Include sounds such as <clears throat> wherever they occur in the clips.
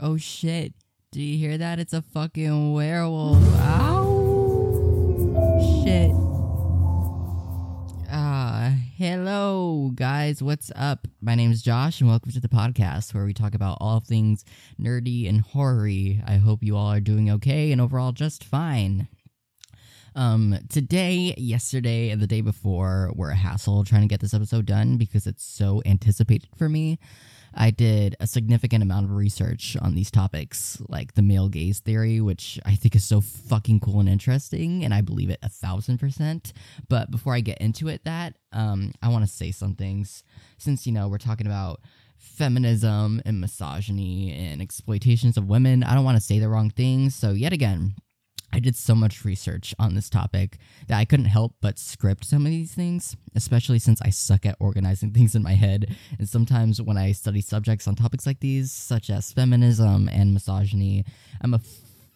Oh shit. Do you hear that? It's a fucking werewolf. Ow. Shit. Uh, hello, guys. What's up? My name is Josh, and welcome to the podcast where we talk about all things nerdy and horror I hope you all are doing okay and overall just fine. Um, today, yesterday, and the day before were a hassle trying to get this episode done because it's so anticipated for me. I did a significant amount of research on these topics, like the male gaze theory, which I think is so fucking cool and interesting, and I believe it a thousand percent. But before I get into it, that um, I want to say some things since you know we're talking about feminism and misogyny and exploitations of women. I don't want to say the wrong things, so yet again. I did so much research on this topic that I couldn't help but script some of these things, especially since I suck at organizing <laughs> things in my head. And sometimes when I study subjects on topics like these, such as feminism and misogyny, I'm a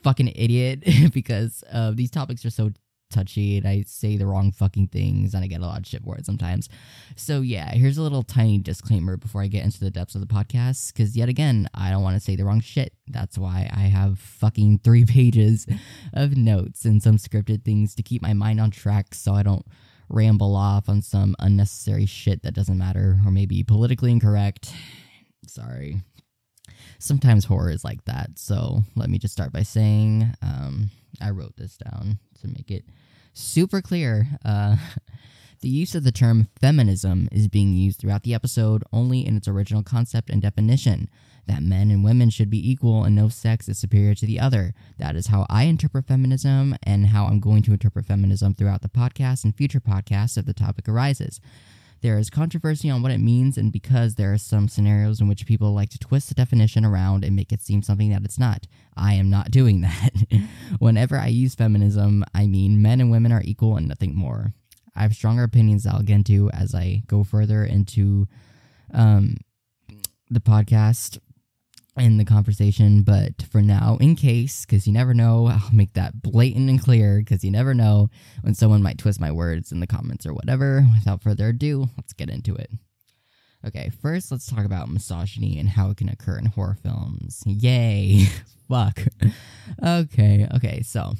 fucking idiot <laughs> because uh, these topics are so touchy and I say the wrong fucking things and I get a lot of shit for it sometimes. So yeah, here's a little tiny disclaimer before I get into the depths of the podcast because yet again, I don't want to say the wrong shit. That's why I have fucking three <laughs> pages of notes and some scripted things to keep my mind on track so I don't ramble off on some unnecessary shit that doesn't matter or maybe politically incorrect. Sorry. Sometimes horror is like that. So let me just start by saying um, I wrote this down to make it super clear. Uh, <laughs> the use of the term feminism is being used throughout the episode only in its original concept and definition that men and women should be equal and no sex is superior to the other. That is how I interpret feminism and how I'm going to interpret feminism throughout the podcast and future podcasts if the topic arises. There is controversy on what it means, and because there are some scenarios in which people like to twist the definition around and make it seem something that it's not. I am not <laughs> doing that. Whenever I use feminism, I mean men and women are equal and nothing more. I have stronger opinions that I'll get into as I go further into um, the podcast in the conversation, but for now, in case, because you never know, I'll make that blatant and clear because you never know when someone might twist my words in the comments or whatever. Without further ado, let's get into it. Okay, first let's talk about misogyny and how it can occur in horror films. Yay! <laughs> Fuck. Okay, okay, so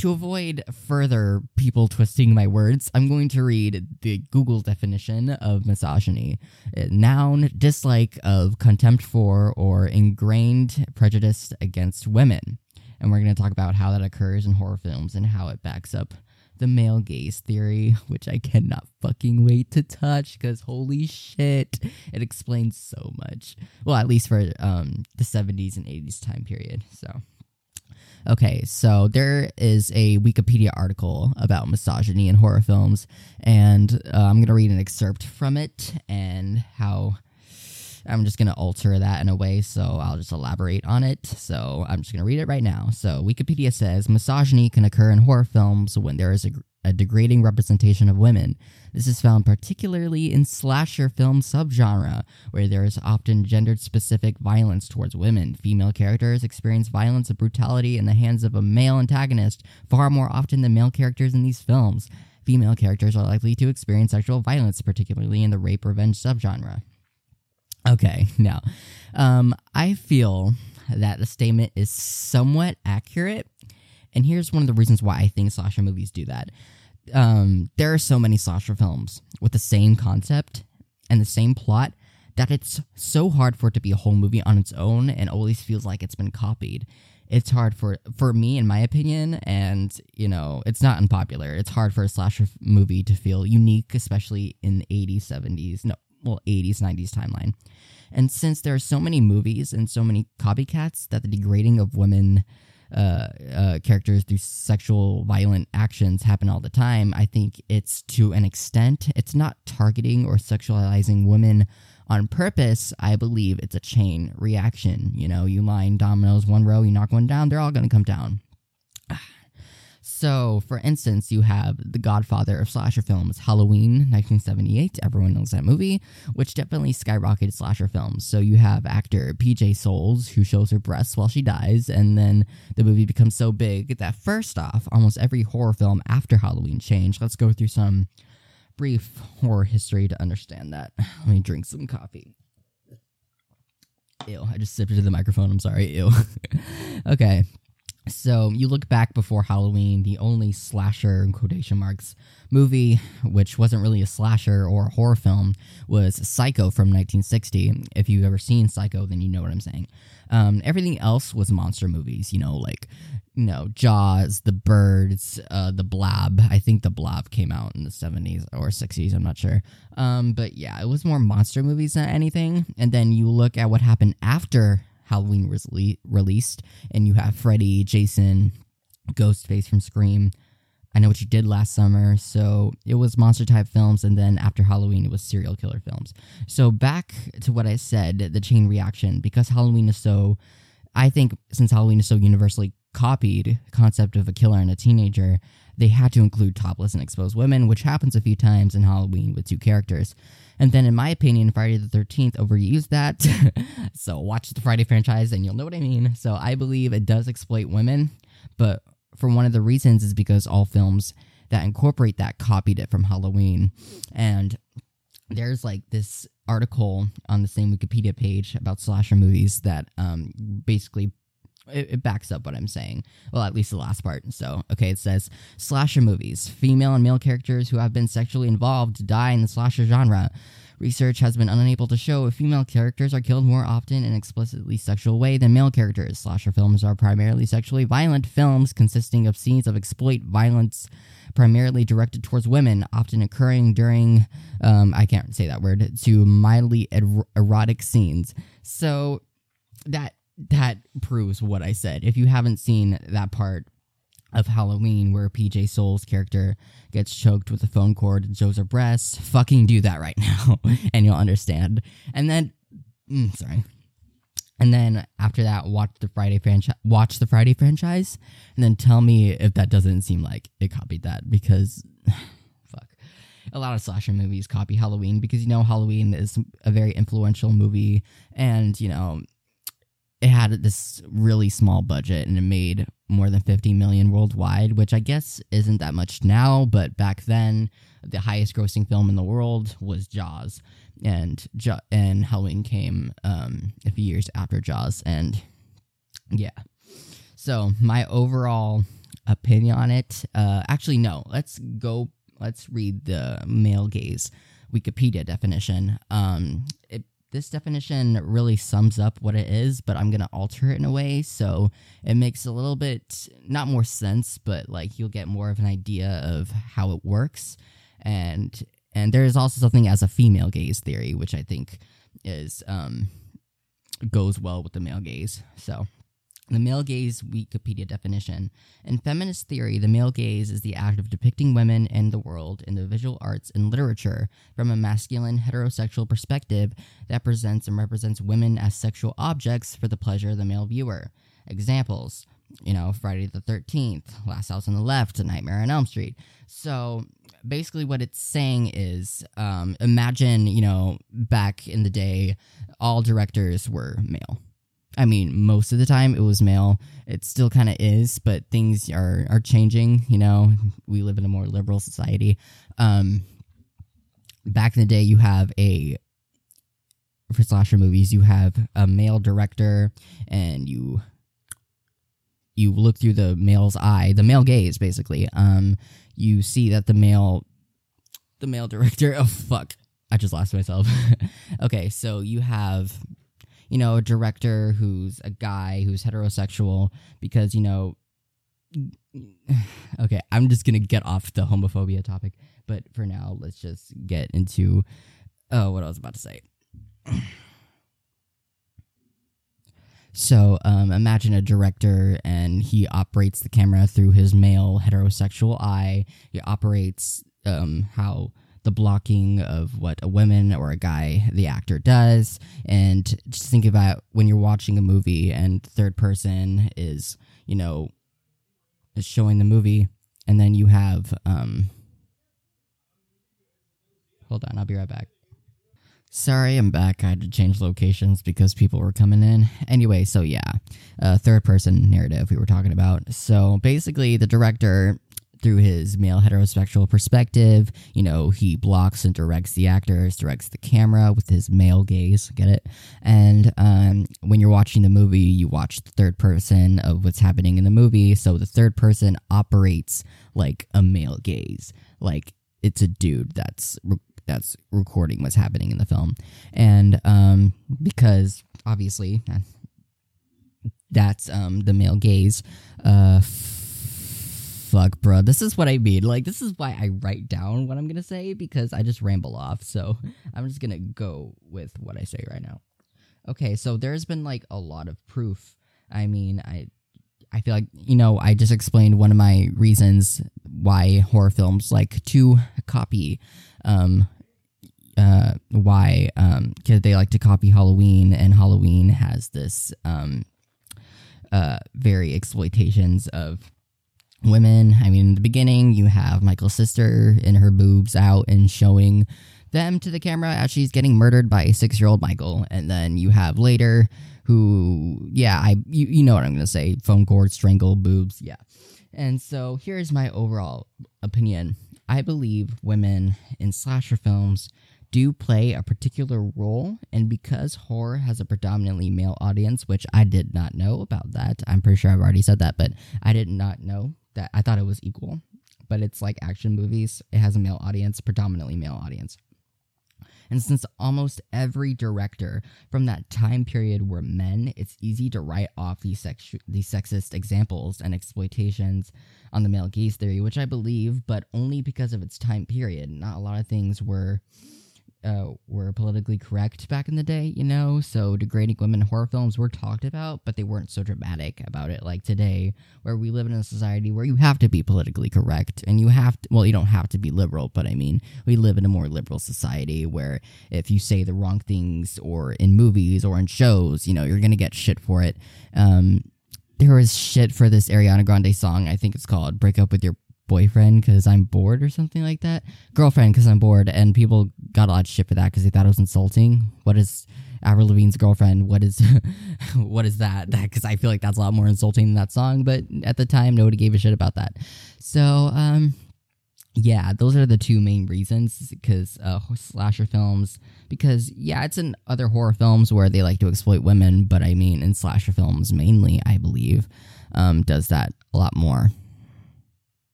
to avoid further people twisting my words, I'm going to read the Google definition of misogyny. Noun, dislike of contempt for or ingrained prejudice against women. And we're going to talk about how that occurs in horror films and how it backs up the male gaze theory, which I cannot fucking wait to touch because holy shit, it explains so much. Well, at least for um, the 70s and 80s time period. So. Okay, so there is a Wikipedia article about misogyny in horror films, and uh, I'm going to read an excerpt from it and how I'm just going to alter that in a way, so I'll just elaborate on it. So I'm just going to read it right now. So Wikipedia says misogyny can occur in horror films when there is a, a degrading representation of women. This is found particularly in slasher film subgenre, where there is often gendered specific violence towards women. Female characters experience violence and brutality in the hands of a male antagonist far more often than male characters in these films. Female characters are likely to experience sexual violence, particularly in the rape revenge subgenre. Okay, <laughs> now, um, I feel that the statement is somewhat accurate, and here's one of the reasons why I think slasher movies do that. Um, there are so many slasher films with the same concept and the same plot that it's so hard for it to be a whole movie on its own and always feels like it's been copied. It's hard for for me, in my opinion, and you know, it's not unpopular. It's hard for a slasher movie to feel unique, especially in the 80s, 70s, no, well, 80s, 90s timeline. And since there are so many movies and so many copycats that the degrading of women uh, uh, characters through sexual violent actions happen all the time, I think it's to an extent, it's not targeting or sexualizing women on purpose. I believe it's a chain reaction. You know, you line dominoes one row, you knock one down, they're all going to come down. So, for instance, you have the godfather of slasher films, Halloween, 1978. Everyone knows that movie, which definitely skyrocketed slasher films. So, you have actor PJ Soles, who shows her breasts while she dies, and then the movie becomes so big that, first off, almost every horror film after Halloween changed. Let's go through some brief horror history to understand that. <laughs> Let me drink some coffee. Ew, I just sipped into the microphone. I'm sorry. Ew. <laughs> okay. So you look back before Halloween, the only slasher in quotation marks movie, which wasn't really a slasher or a horror film, was Psycho from 1960. If you've ever seen Psycho, then you know what I'm saying. Um, everything else was monster movies, you know, like you know Jaws, The Birds, uh, The Blob. I think The Blob came out in the 70s or 60s. I'm not sure. Um, but yeah, it was more monster movies than anything. And then you look at what happened after Halloween was le- released, and you have Freddy, Jason, Ghostface from Scream. I know what you did last summer. So it was monster type films, and then after Halloween, it was serial killer films. So back to what I said, the chain reaction, because Halloween is so, I think since Halloween is so universally copied, concept of a killer and a teenager, they had to include topless and exposed women, which happens a few times in Halloween with two characters. And then, in my opinion, Friday the 13th overused that. <laughs> so watch the Friday franchise and you'll know what I mean. So I believe it does exploit women, but for one of the reasons is because all films that incorporate that copied it from Halloween. And there's like this article on the same Wikipedia page about slasher movies that um, basically it, it, backs up what I'm saying. Well, at least the last part. So, okay, it says slasher movies. Female and male characters who have been sexually involved die in the slasher genre. Research has been unable to show if female characters are killed more often in an explicitly sexual way than male characters. Slasher films are primarily sexually violent films consisting of scenes of exploit violence primarily directed towards women, often occurring during, um, I can't say that word, to mildly er- erotic scenes. So that that proves what I said. If you haven't seen that part of Halloween where PJ Soles' character gets choked with a phone cord and shows her breasts, fucking do that right <laughs> now and you'll understand. And then, mm, sorry. And then after that, watch the Friday franchise. Watch the Friday franchise, and then tell me if that doesn't seem like it copied that because, <sighs> fuck, a lot of slasher movies copy Halloween because you know Halloween is a very influential movie, and you know it had this really small budget and it made more than 50 million worldwide which i guess isn't that much now but back then the highest grossing film in the world was jaws. And and halloween came um, a few years after jaws and yeah. So my overall opinion on it uh, actually no let's go let's read the male gaze wikipedia definition. Um, it this definition really sums up what it is, but I'm going to alter it in a way so it makes a little bit not more sense, but like you'll get more of an idea of how it works. And and there is also something as a female gaze theory, which I think is um goes well with the male gaze. So the male gaze Wikipedia definition. In feminist theory, the male gaze is the act of depicting women and the world in the visual arts and literature from a masculine heterosexual perspective that presents and represents women as sexual objects for the pleasure of the male viewer. Examples, you know, Friday the 13th, Last House on the Left, Nightmare on Elm Street. So basically, what it's saying is um, imagine, you know, back in the day, all directors were male I mean, most of the time it was male. It still kind of is, but things are are changing. You know, we live in a more liberal society. Um, back in the day, you have a for slasher movies, you have a male director, and you you look through the male's eye, the male gaze, basically. Um, you see that the male, the male director. <laughs> Oh fuck! I just lost myself. <laughs> okay, so you have you know, a director who's a guy who's heterosexual because, you know, <sighs> okay, I'm just going to get off the homophobia topic, but for now, let's just get into oh, what I was about to say. <clears throat> So um, imagine a director and he operates the camera through his male heterosexual eye. He operates um, how the blocking of what a woman or a guy the actor does and just think about when you're watching a movie and third person is you know is showing the movie and then you have um hold on i'll be right back Sorry, I'm back. I had to change locations because people were coming in. Anyway, so yeah, uh, third person narrative we were talking about. So basically, the director through his male heterosexual perspective. You know, he blocks and directs the actors, directs the camera with his male gaze. Get it? And um, when you're watching the movie, you watch the third person of what's happening in the movie. So the third person operates like a male gaze, like it's a dude that's re- that's recording what's happening in the film, and um, because obviously that's um the male gaze. Uh, fuck, bro. This is what I mean. Like, this is why I write down what I'm gonna say because I just ramble off. So <laughs> I'm just gonna go with what I say right now. Okay, so there's been like a lot of proof. I mean, I I feel like you know I just explained one of my reasons why horror films like to copy um uh why um cuz they like to copy Halloween and Halloween has this um uh very exploitations of women. I mean, in the beginning, you have Michael's sister in her boobs out and showing them to the camera as she's getting murdered by a six year old Michael. And then you have later who, yeah, I you, you know what I'm going to say phone cord, strangle, boobs. Yeah. And so here's my overall opinion I believe women in slasher films do play a particular role, and because horror has a predominantly male audience, which I did not know about that, I'm pretty sure I've already said that, but I did not know that I thought it was equal. But it's like action movies, it has a male audience, predominantly male audience. And since almost every director from that time period were men, it's easy to write off these, sex- these sexist examples and exploitations on the male gaze theory, which I believe, but only because of its time period. Not a lot of things were uh, were politically correct back in the day, you know? So degrading women horror films were talked about, but they weren't so dramatic about it like today, where we live in a society where you have to be politically correct and you have to, well, you don't have to be liberal, but I mean, we live in a more liberal society where if you say the wrong things or in movies or in shows, you know, you're going to get shit for it. Um, there was shit for this Ariana Grande song. I think it's called Break Up With Your boyfriend because I'm bored or something like that. Girlfriend because I'm bored, and people got a lot of shit for that because they thought it was insulting. What is Avril Lavigne's girlfriend? What is <laughs> what is that? Because I feel like that's a lot more insulting than that song. But at the time, nobody gave a shit about that. So um, yeah, those are the two main reasons. Because uh, slasher films, because yeah, it's in other horror films where they like to exploit women, but I mean in slasher films mainly, I believe, um, does that a lot more.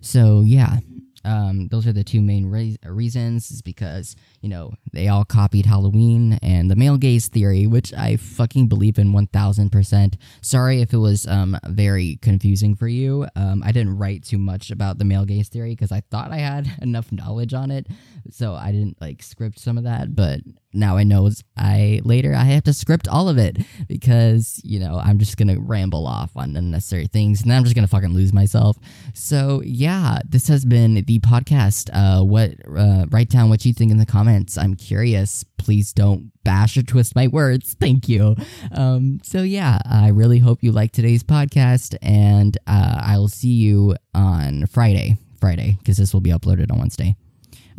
So yeah, um, those are the two main re- reasons. Is because you know they all copied Halloween and the male gaze theory, which I fucking believe in one thousand percent. Sorry if it was um very confusing for you. Um, I didn't write too much about the male gaze theory because I thought I had <laughs> enough knowledge on it, so I didn't like script some of that. But now I know I later I have to script all of it because you know I'm just gonna ramble off on unnecessary things and I'm just gonna fucking lose myself. So yeah, this has been the podcast. Uh, what uh, write down what you think in the comments. I'm curious. Please don't bash or twist my words. <laughs> Thank you. Um, so yeah, I really hope you like today's podcast and uh, I will see you on Friday. Friday because this will be uploaded on Wednesday.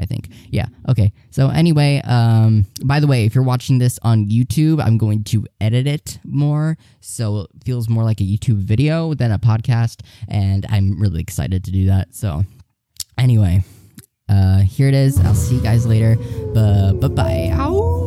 I think. Yeah. Okay. So anyway, um, by the way, if you're watching this on YouTube, I'm going to edit it more so it feels more like a YouTube video than a podcast, and I'm really excited to do that. So anyway, uh, here it is. I'll see you guys later. Bye bye.